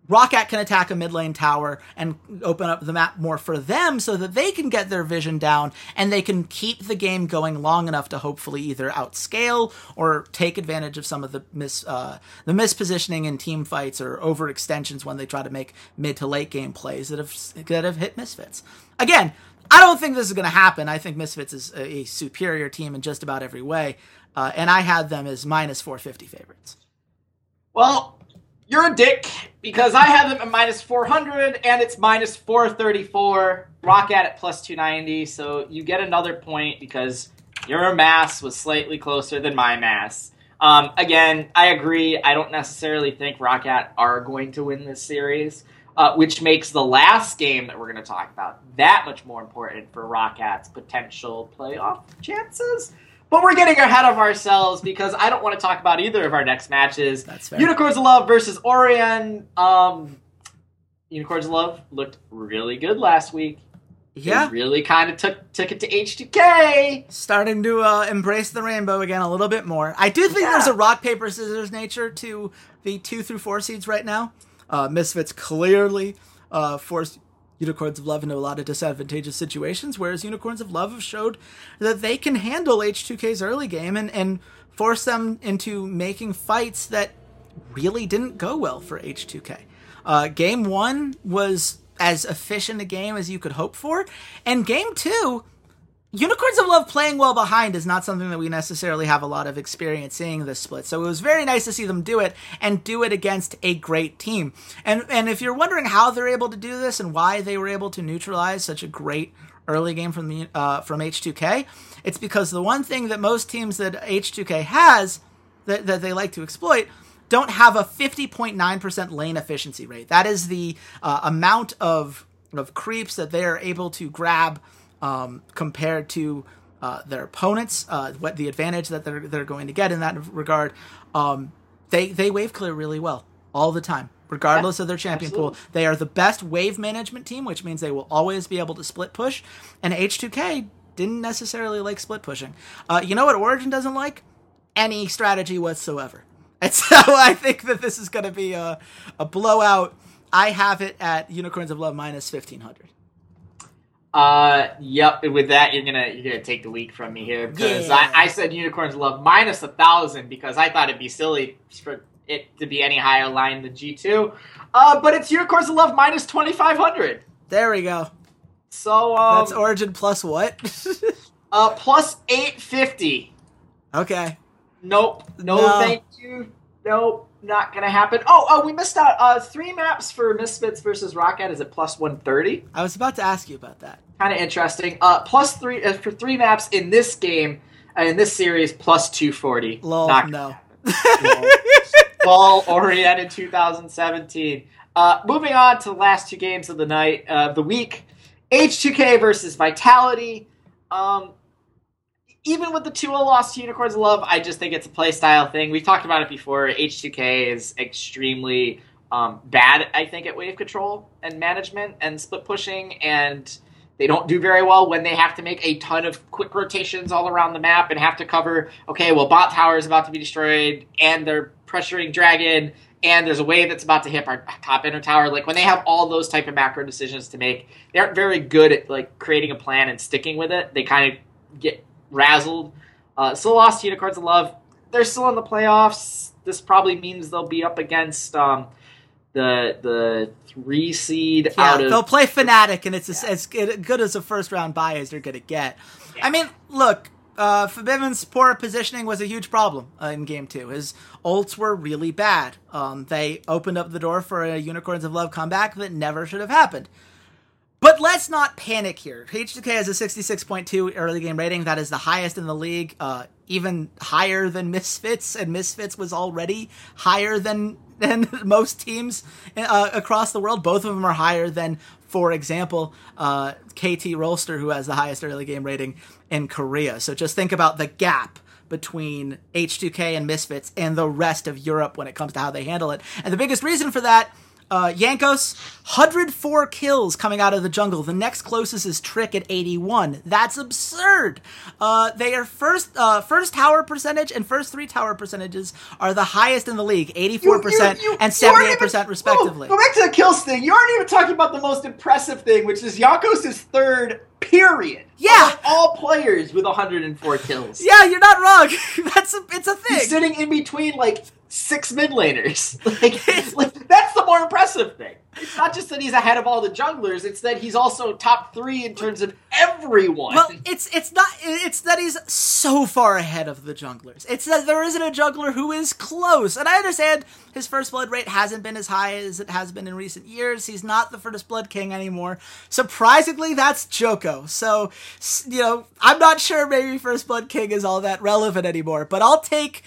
ROCCAT can attack a mid lane tower and open up the map more for them so that they can get their vision down and they can keep the game going long enough to hopefully either outscale or take advantage of some of the mis uh, the mispositioning in team fights or overextensions when they try to make mid to late game plays that have that have hit misfits. Again, I don't think this is going to happen. I think Misfits is a, a, superior team in just about every way, uh, and I had them as minus 450 favorites. Well, you're a dick because I have them at minus 400 and it's minus 434. ROCCAT at it plus 290, so you get another point because your mass was slightly closer than my mass. Um, again, I agree. I don't necessarily think ROCCAT are going to win this series uh, which makes the last game that we're going to talk about that much more important for ROCCAT's potential playoff chances. But we're getting ahead of ourselves because I don't want to talk about either of our next matches. That's fair. Unicorns of Love versus Origen. Um, Unicorns of Love looked really good last week. Yeah, they really kind of took took it to H2K, starting to uh, embrace the rainbow again a little bit more. I do think yeah. there's a rock paper scissors nature to the two through four seeds right now. Uh, Misfits clearly uh, forced Unicorns of Love into a lot of disadvantageous situations, whereas Unicorns of Love have showed that they can handle H2K's early game and, and force them into making fights that really didn't go well for H2K. Uh, game one was as efficient a game as you could hope for, and game two Unicorns of Love playing well behind is not something that we necessarily have a lot of experience seeing this split. So it was very nice to see them do it and do it against a great team. And and if you're wondering how they're able to do this and why they were able to neutralize such a great early game from the uh, from H2K, it's because the one thing that most teams that H2K has that, that they like to exploit don't have a 50.9% lane efficiency rate. That is the uh, amount of of creeps that they are able to grab um, compared to uh, their opponents, uh, what the advantage that they're they're going to get in that regard. Um, they they wave clear really well all the time, regardless yeah, of their champion absolutely. pool. They are the best wave management team, which means they will always be able to split push. And H2K didn't necessarily like split pushing. Uh, you know what Origen doesn't like? Any strategy whatsoever. And so I think that this is going to be a, a blowout. I have it at Unicorns of Love minus 1500. Uh, yep. With that, you're gonna you're gonna take the week from me here because yeah. I, I said unicorns love minus a thousand because I thought it'd be silly for it to be any higher line than G two. Uh, but it's unicorns love minus twenty five hundred. There we go. So um, that's Origen plus what? uh, plus eight fifty. Okay. Nope. No, no, thank you. Nope not gonna happen. Oh, oh, we missed out. Uh, three maps for Misfits versus ROCCAT is at plus one thirty. I was about to ask you about that. Kind of interesting. Uh, plus three uh, for three maps in this game, uh, in this series, plus two forty. Lol, not no. Ball oriented 2017. Uh, moving on to the last two games of the night, uh, of the week. H2K versus Vitality. Um, even with the 2 loss to Unicorns Love, I just think it's a playstyle thing. We've talked about it before. H2K is extremely um, bad, I think, at wave control and management and split pushing, and they don't do very well when they have to make a ton of quick rotations all around the map and have to cover, okay, well, bot tower is about to be destroyed, and they're pressuring Dragon, and there's a wave that's about to hit our top inner tower. Like when they have all those type of macro decisions to make, they aren't very good at like creating a plan and sticking with it. They kind of get razzled. Uh, still lost to Unicorns of Love. They're still in the playoffs. This probably means they'll be up against um, the the three seed Yeah, out of they'll play Fnatic, and it's as, as good as a first round bye as they're going to get. I mean, look, uh, Febiven's poor positioning was a huge problem uh, in game two. His ults were really bad. Um, they opened up the door for a Unicorns of Love comeback that never should have happened. But let's not panic here. H2K has a 66.2 early game rating. That is the highest in the league, uh, even higher than Misfits, and Misfits was already higher than than most teams uh, across the world. Both of them are higher than, for example, uh, KT Rolster, who has the highest early game rating in Korea. So just think about the gap between H2K and Misfits and the rest of Europe when it comes to how they handle it. And the biggest reason for that uh, Jankos, 104 kills coming out of the jungle. The next closest is Trick at 81. That's absurd. Uh, they are first, uh, first tower percentage and first three tower percentages are the highest in the league, 84% and 78% even, respectively. Go back to the kills thing. You aren't even talking about the most impressive thing, which is Jankos is third. Period. Yeah, all players with 104 kills. Yeah, you're not wrong. That's a, it's a thing. He's sitting in between like six mid laners. Like, like, that's the more impressive thing. It's not just that he's ahead of all the junglers; it's that he's also top three in terms of everyone. Well, it's it's not it's that he's so far ahead of the junglers. It's that there isn't a jungler who is close. And I understand his first blood rate hasn't been as high as it has been in recent years. He's not the first blood king anymore. Surprisingly, that's Joko. So, you know, I'm not sure maybe first blood king is all that relevant anymore, but I'll take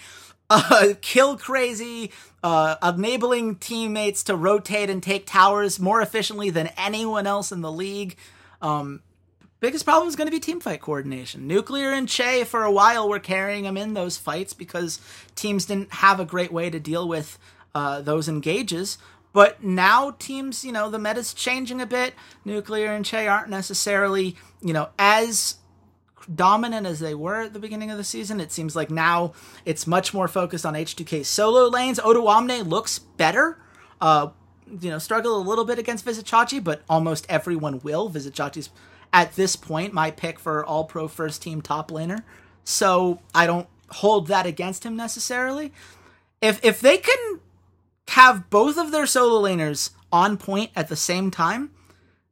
uh, kill crazy, uh, enabling teammates to rotate and take towers more efficiently than anyone else in the league. Um, biggest problem is going to be team fight coordination. Nuclear and Chei for a while were carrying him in those fights because teams didn't have a great way to deal with uh, those engages. But now teams, you know, the meta's changing a bit. Nuclear and Chei aren't necessarily, you know, as dominant as they were at the beginning of the season. It seems like now it's much more focused on H2K solo lanes. Odoamne looks better. Uh, you know, struggle a little bit against Vizicsacsi, but almost everyone will. Vizicsacsi's at this point my pick for all pro first team top laner. So I don't hold that against him necessarily. If if they can have both of their solo laners on point at the same time,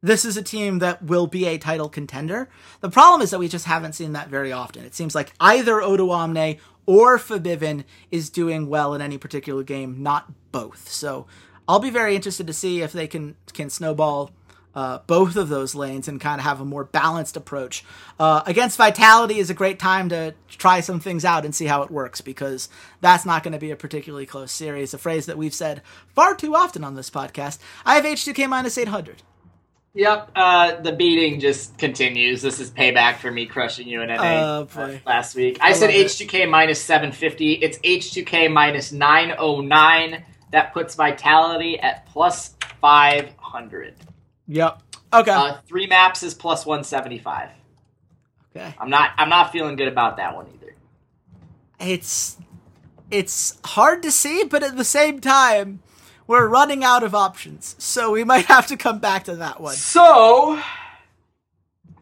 this is a team that will be a title contender. The problem is that we just haven't seen that very often. It seems like either Odoamne or Febiven is doing well in any particular game, not both. So I'll be very interested to see if they can can snowball uh, both of those lanes and kind of have a more balanced approach. Uh, against Vitality is a great time to try some things out and see how it works because that's not going to be a particularly close series. A phrase that we've said far too often on this podcast. I have H2K minus 800. Yep, uh, the beating just continues. This is payback for me crushing you in NA Oh, uh, last week. I, I said. H2K minus 750. It's H2K minus 909. That puts Vitality at plus 500. Yep. Okay. Uh, three maps is plus 175. okay. I'm not. I'm not feeling good about that one either. It's it's hard to see, but at the same time, we're running out of options, so we might have to come back to that one. So,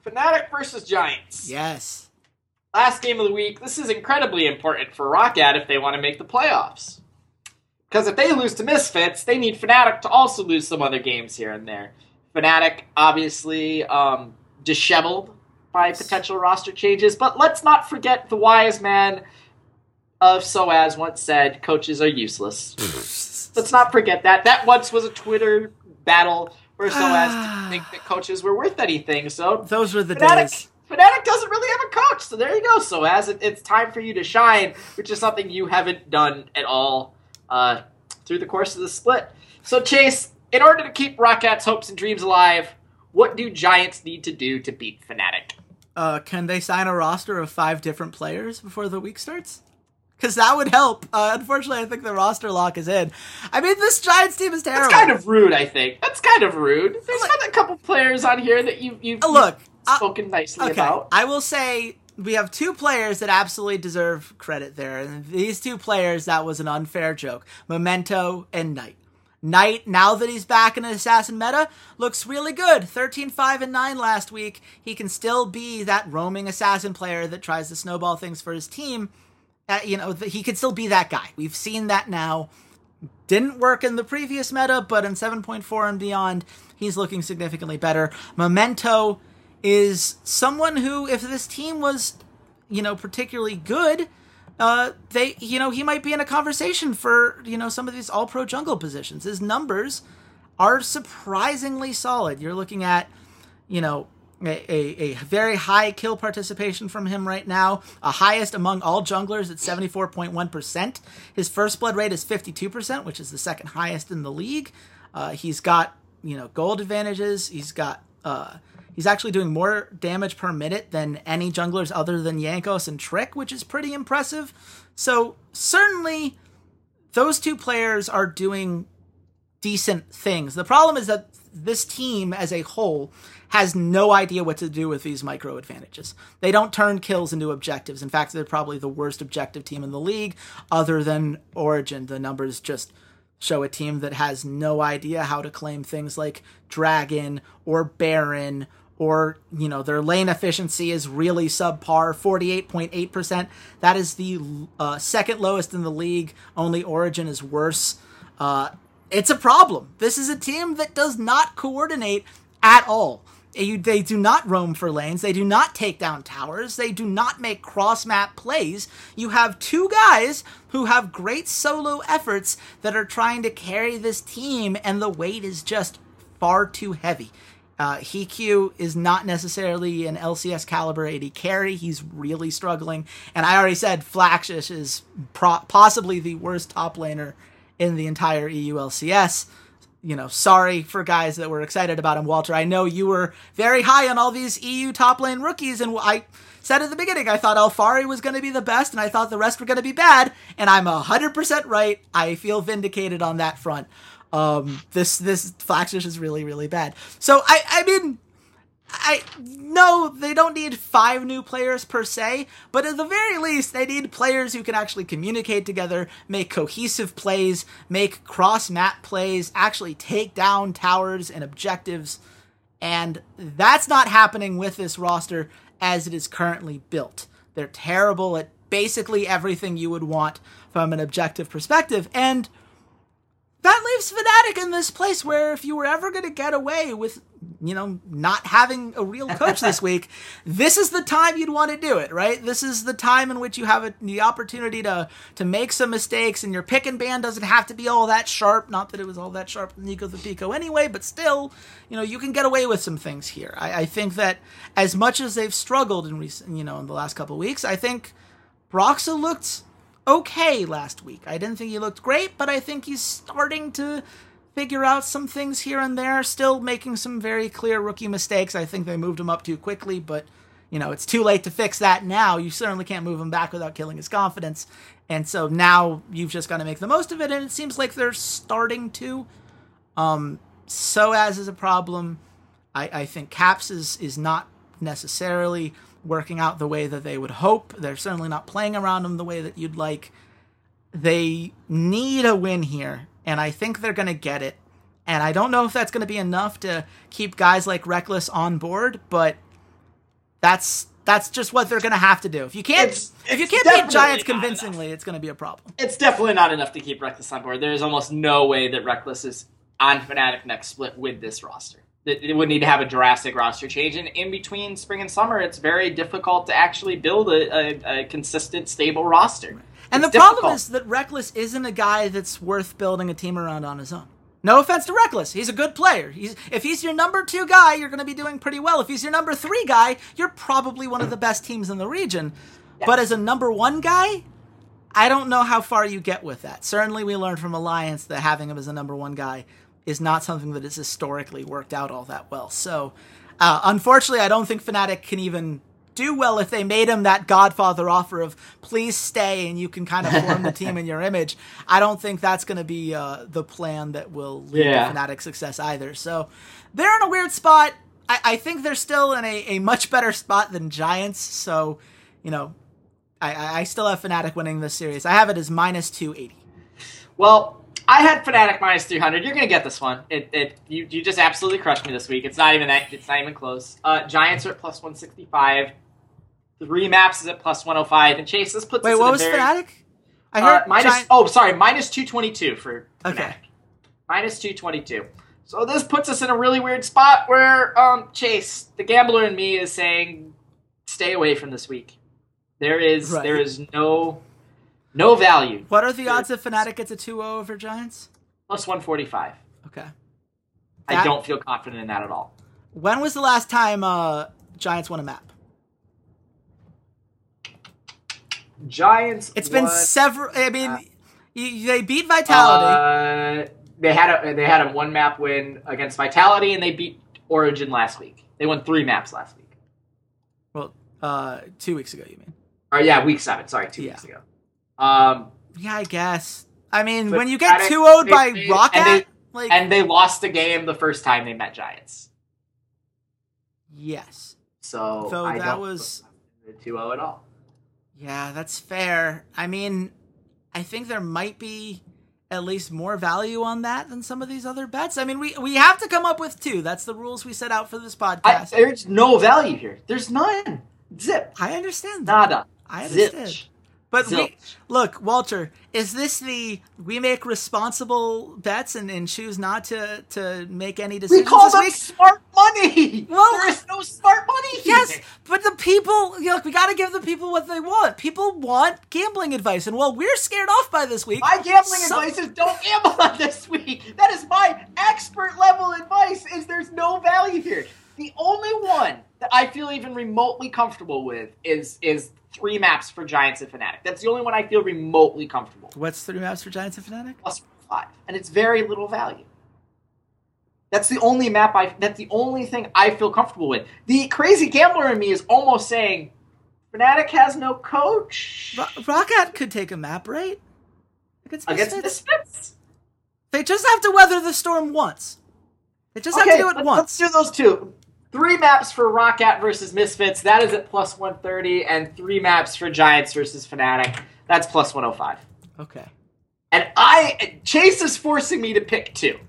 Fnatic versus Giants. Yes. Last game of the week. This is incredibly important for ROCCAT if they want to make the playoffs. Because if they lose to Misfits, they need Fnatic to also lose some other games here and there. Fnatic, obviously, um, disheveled by potential roster changes, but let's not forget the wise man of Soaz once said, coaches are useless. let's not forget that. That once was a Twitter battle where Soaz didn't think that coaches were worth anything, so Those were the Fnatic, days. Fnatic doesn't really have a coach, so there you go. So as it, it's time for you to shine, which is something you haven't done at all uh, through the course of the split. So Chase, in order to keep ROCCAT's hopes and dreams alive, what do Giants need to do to beat Fnatic? Uh, can they sign a roster of five different players before the week starts? Because that would help. Uh, unfortunately, I think the roster lock is in. I mean, this Giants team is terrible. That's kind of rude, I think. That's kind of rude. There's been a couple players on here that you you've, Uh, Look, you've spoken nicely Okay, about. I will say we have two players that absolutely deserve credit there, and these two players that was an unfair joke: Memento and Knight. Knight, now that he's back in an assassin meta, looks really good. 13, 5, and 9 last week. He can still be that roaming assassin player that tries to snowball things for his team. Uh, you know, th- he could still be that guy. We've seen that now. didn't work in the previous meta, but in 7.4 and beyond, he's looking significantly better. Memento is someone who, if this team was, you know, particularly good, uh, they, you know, he might be in a conversation for, you know, some of these all pro jungle positions. His numbers are surprisingly solid. You're looking at, you know, a, a, a, very high kill participation from him right now, a highest among all junglers at 74.1%. His first blood rate is 52%, which is the second highest in the league. Uh, he's got, you know, gold advantages. He's got, uh, he's actually doing more damage per minute than any junglers other than Jankos and Trick, which is pretty impressive. So, certainly, those two players are doing decent things. The problem is that this team as a whole has no idea what to do with these micro advantages. They don't turn kills into objectives. In fact, they're probably the worst objective team in the league, other than Origen. The numbers just show a team that has no idea how to claim things like Dragon or Baron or you know their lane efficiency is really subpar 48.8% that is the uh, second lowest in the league only Origen is worse uh, it's a problem this is a team that does not coordinate at all they do not roam for lanes. They do not take down towers. They do not make cross map plays. You have two guys who have great solo efforts that are trying to carry this team, and the weight is just far too heavy. Uh, is not necessarily an LCS caliber AD carry. He's really struggling. And I already said Flaxxish is pro- possibly the worst top laner in the entire EU LCS you know, sorry for guys that were excited about him, Walter. I know you were very high on all these EU top lane rookies, and I said at the beginning I thought Alfari was going to be the best, and I thought the rest were going to be bad, and I'm hundred percent right. I feel vindicated on that front. Um, this this Flaxxish is really really bad. So I I mean I no, they don't need five new players per se, but at the very least, they need players who can actually communicate together, make cohesive plays, make cross map plays, actually take down towers and objectives. And that's not happening with this roster as it is currently built. They're terrible at basically everything you would want from an objective perspective. And Fnatic in this place where if you were ever going to get away with, you know, not having a real coach this week, this is the time you'd want to do it, right? This is the time in which you have a, the opportunity to to make some mistakes, and your pick and ban doesn't have to be all that sharp. Not that it was all that sharp in Nico the Pico anyway, but still, you know, you can get away with some things here. I, I think that as much as they've struggled in recent, you know, in the last couple weeks, I think Broxah looked okay last week. I didn't think he looked great, but I think he's starting to figure out some things here and there. Still making some very clear rookie mistakes. I think they moved him up too quickly, but you know, it's too late to fix that now. You certainly can't move him back without killing his confidence. And so now you've just got to make the most of it, and it seems like they're starting to. Um, as is a problem. I, I think Caps is, is not necessarily working out the way that they would hope. They're certainly not playing around them the way that you'd like. They need a win here, and I think they're going to get it. And I don't know if that's going to be enough to keep guys like Rekkles on board, but that's that's just what they're going to have to do. If you can't it's, if you can't beat Giants convincingly, it's going to be a problem. It's definitely not enough to keep Rekkles on board. There's almost no way that Rekkles is on Fnatic next split with this roster it would need to have a drastic roster change. And in between spring and summer, it's very difficult to actually build a, a, a consistent, stable roster. And it's the difficult. problem is that Rekkles isn't a guy that's worth building a team around on his own. No offense to Rekkles, he's a good player. He's if he's your number two guy, you're going to be doing pretty well. If he's your number three guy, you're probably one of the best teams in the region. Yeah. But as a number one guy, I don't know how far you get with that. Certainly, we learned from Alliance that having him as a number one guy is not something that has historically worked out all that well. So, uh, unfortunately, I don't think Fnatic can even do well if they made him that Godfather offer of please stay and you can kind of form the team in your image. I don't think that's going to be uh, the plan that will lead yeah. to Fnatic success either. So, they're in a weird spot. I, I think they're still in a, a much better spot than Giants. So, you know, I, I still have Fnatic winning this series. I have it as minus 280. Well, I had Fnatic minus 300. You're going to get this one. It, it you, you just absolutely crushed me this week. It's not even that. It's not even close. Uh, Giants are at plus 165. Three maps is at plus 105. And Chase, this puts Wait, what was very, Fnatic? I heard Uh, minus, Giant- oh, sorry, minus 222 for Okay. Fnatic. Minus 222. So this puts us in a really weird spot where um, Chase, the gambler in me, is saying, stay away from this week. There is Right. there is no no value. What are the odds if Fnatic gets a 2-0 over Giants? Plus 145. Okay. I don't feel confident in that at all. When was the last time uh, Giants won a map? Giants. It's been several. I mean, Uh, they beat Vitality. Uh, they had a they had a one map win against Vitality, and they beat Origen last week. They won three maps last week. well, uh, two weeks ago, you mean? Or yeah, week seven. Sorry, two Yeah. weeks ago. Um, Yeah, I guess. I mean, when you get 2 0 by they- ROCCAT, and they- like, and they lost the game the first time they met Giants. yes. So So I that was- put the 2-0 at all. Yeah, that's fair. I mean, I think there might be at least more value on that than some of these other bets. I mean, we we have to come up with two. That's the rules we set out for this podcast. I, there's no value here. There's none. Zip. I understand that. Nada. I understand. But we, look, Walter, is this the we make responsible bets and, and choose not to to make any decisions? We decisions call this them week? smart money. Well- there is no smart money here. Yes, but the people, you know, we got to give the people what they want. People want gambling advice, and while we're scared off by this week, My gambling some- advice is don't gamble on this week. That is my expert level advice. Is there's no value here. The only one that I feel even remotely comfortable with is is three maps for Giants and Fnatic. That's the only one I feel remotely comfortable. What's three maps for Giants and Fnatic? Plus five, and it's very little value. That's the only map I. That's the only thing I feel comfortable with. The crazy gambler in me is almost saying, Fnatic has no coach Ro- ROCCAT could take a map, right? Against against Misfits. Misfits. They just have to weather the storm once. They just have to do it let- once. Let's do those two. Three maps for ROCCAT versus Misfits. That is at plus 130, and three maps for Giants versus Fnatic. That's plus 105. Okay. And I Chase is forcing me to pick two.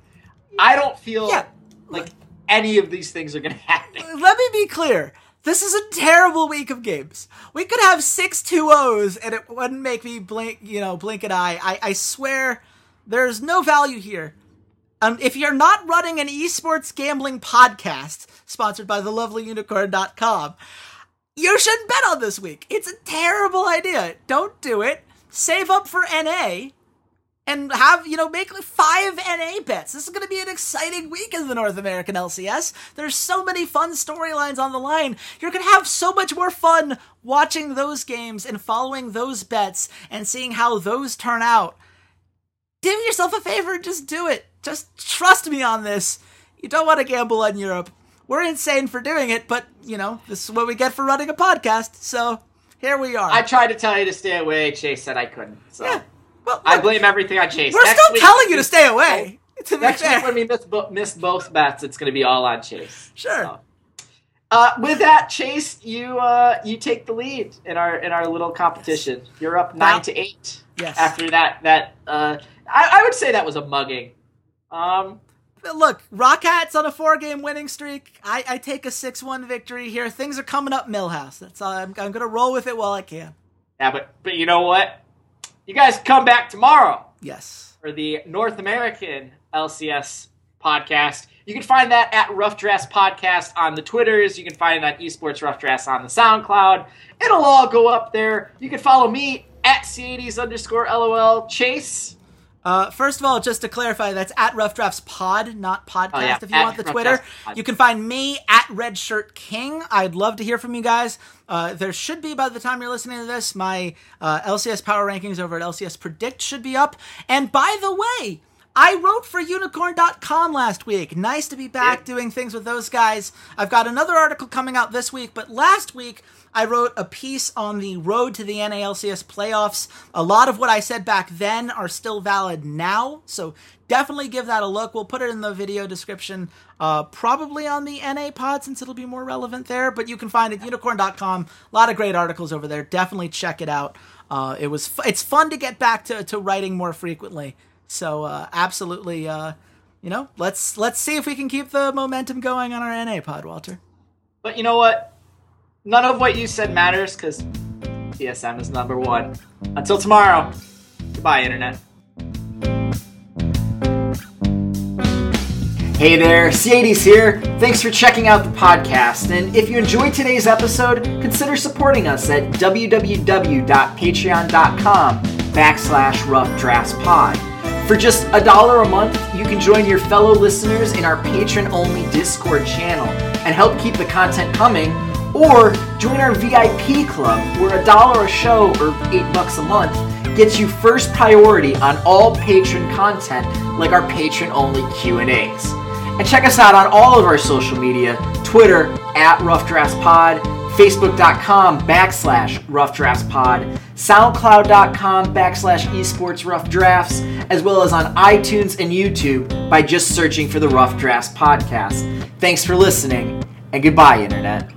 I don't feel Yeah. like any of these things are going to happen. Let me be clear. This is a terrible week of games. We could have six 2-0s and it wouldn't make me blink, you know, blink an eye. I, I swear there's no value here. Um, if you're not running an esports gambling podcast sponsored by the lovelyunicorn.com, you shouldn't bet on this week. It's a terrible idea. Don't do it. Save up for NA and have, you know, make like five NA bets. This is going to be an exciting week in the North American LCS. There's so many fun storylines on the line. You're going to have so much more fun watching those games and following those bets and seeing how those turn out. Do yourself a favor, just do it. Just trust me on this. You don't want to gamble on Europe. We're insane for doing it, but, you know, this is what we get for running a podcast. So, here we are. I tried to tell you to stay away. Chase said I couldn't. So yeah. Well, I blame everything on Chase. we're Next still week- telling you to stay away. To Next fair. week when we miss, bo- miss both bets, it's going to be all on Chase. Sure. So. Uh, with that, Chase, you uh, you take the lead in our in our little competition. You're up nine Wow. to eight. Yes. After that, that uh, I, I would say that was a mugging. Um, Look, ROCCAT's on a four-game winning streak. I, I take a six-one victory here. Things are coming up, Millhouse. That's all. I'm, I'm gonna roll with it while I can. yeah, but but you know what? You guys come back tomorrow Yes. for the North American LCS podcast. You can find that at Rough Drafts Podcast on the Twitters. You can find it on Esports Rough Drafts on the SoundCloud. It'll all go up there. You can follow me at Ceades underscore LOL. Chase. Uh, first of all, just to clarify, that's at Rough Drafts Pod, not podcast. Oh, yeah, if you at want the Rough Twitter, you can find me at Red Shirt King. I'd love to hear from you guys. Uh, there should be by the time you're listening to this, my uh, LCS power rankings over at LCS Predict should be up. And by the way. I wrote for Unikrn.com last week. Nice to be back Yeah. doing things with those guys. I've got another article coming out this week, but last week I wrote a piece on the road to the NALCS playoffs. A lot of what I said back then are still valid now, so definitely give that a look. We'll put it in the video description, uh, probably on the NA pod since it'll be more relevant there, but you can find it Unikrn.com. A lot of great articles over there. Definitely check it out. Uh, it was fu- it's fun to get back to, to writing more frequently. So uh, absolutely, uh, you know, let's let's see if we can keep the momentum going on our NA pod, Walter. But you know what? None of what you said matters because TSM is number one. Until tomorrow, Goodbye, Internet. Hey there, Ceades here. Thanks for checking out the podcast. And if you enjoyed today's episode, consider supporting us at www.patreon.com backslash rough drafts pod. For just a dollar a month, you can join your fellow listeners in our patron only Discord channel and help keep the content coming. Or join our VIP club, where a dollar a show or eight bucks a month gets you first priority on all patron content like our patron only Q&As. And check us out on all of our social media, Twitter at Rough Drafts Pod, Facebook.com backslash Rough Drafts Pod, SoundCloud.com backslash Esports Rough Drafts, as well as on iTunes and YouTube by just searching for the Rough Drafts Podcast. Thanks for listening, and goodbye, Internet.